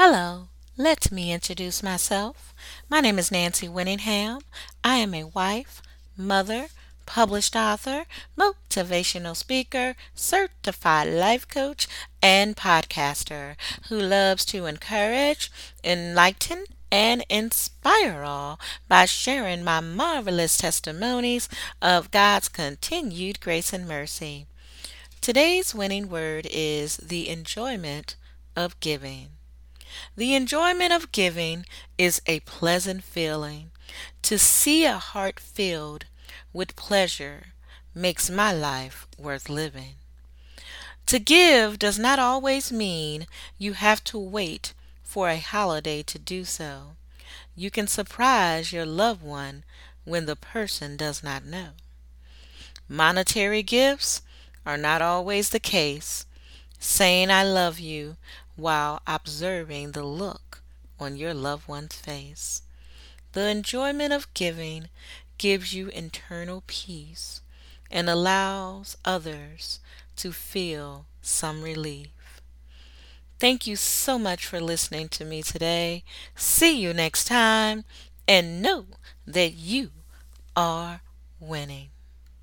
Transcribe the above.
Hello, let me introduce myself. My name is Nancy Winningham. I am a wife, mother, published author, motivational speaker, certified life coach, and podcaster who loves to encourage, enlighten, and inspire all by sharing my marvelous testimonies of God's continued grace and mercy. Today's winning word is the enjoyment of giving. The enjoyment of giving is a pleasant feeling. To see a heart filled with pleasure makes my life worth living. To give does not always mean you have to wait for a holiday to do so. You can surprise your loved one when the person does not know. Monetary gifts are not always the case. Saying I love you while observing the look on your loved one's face. The enjoyment of giving gives you internal peace and allows others to feel some relief. Thank you so much for listening to me today. See you next time and know that you are winning.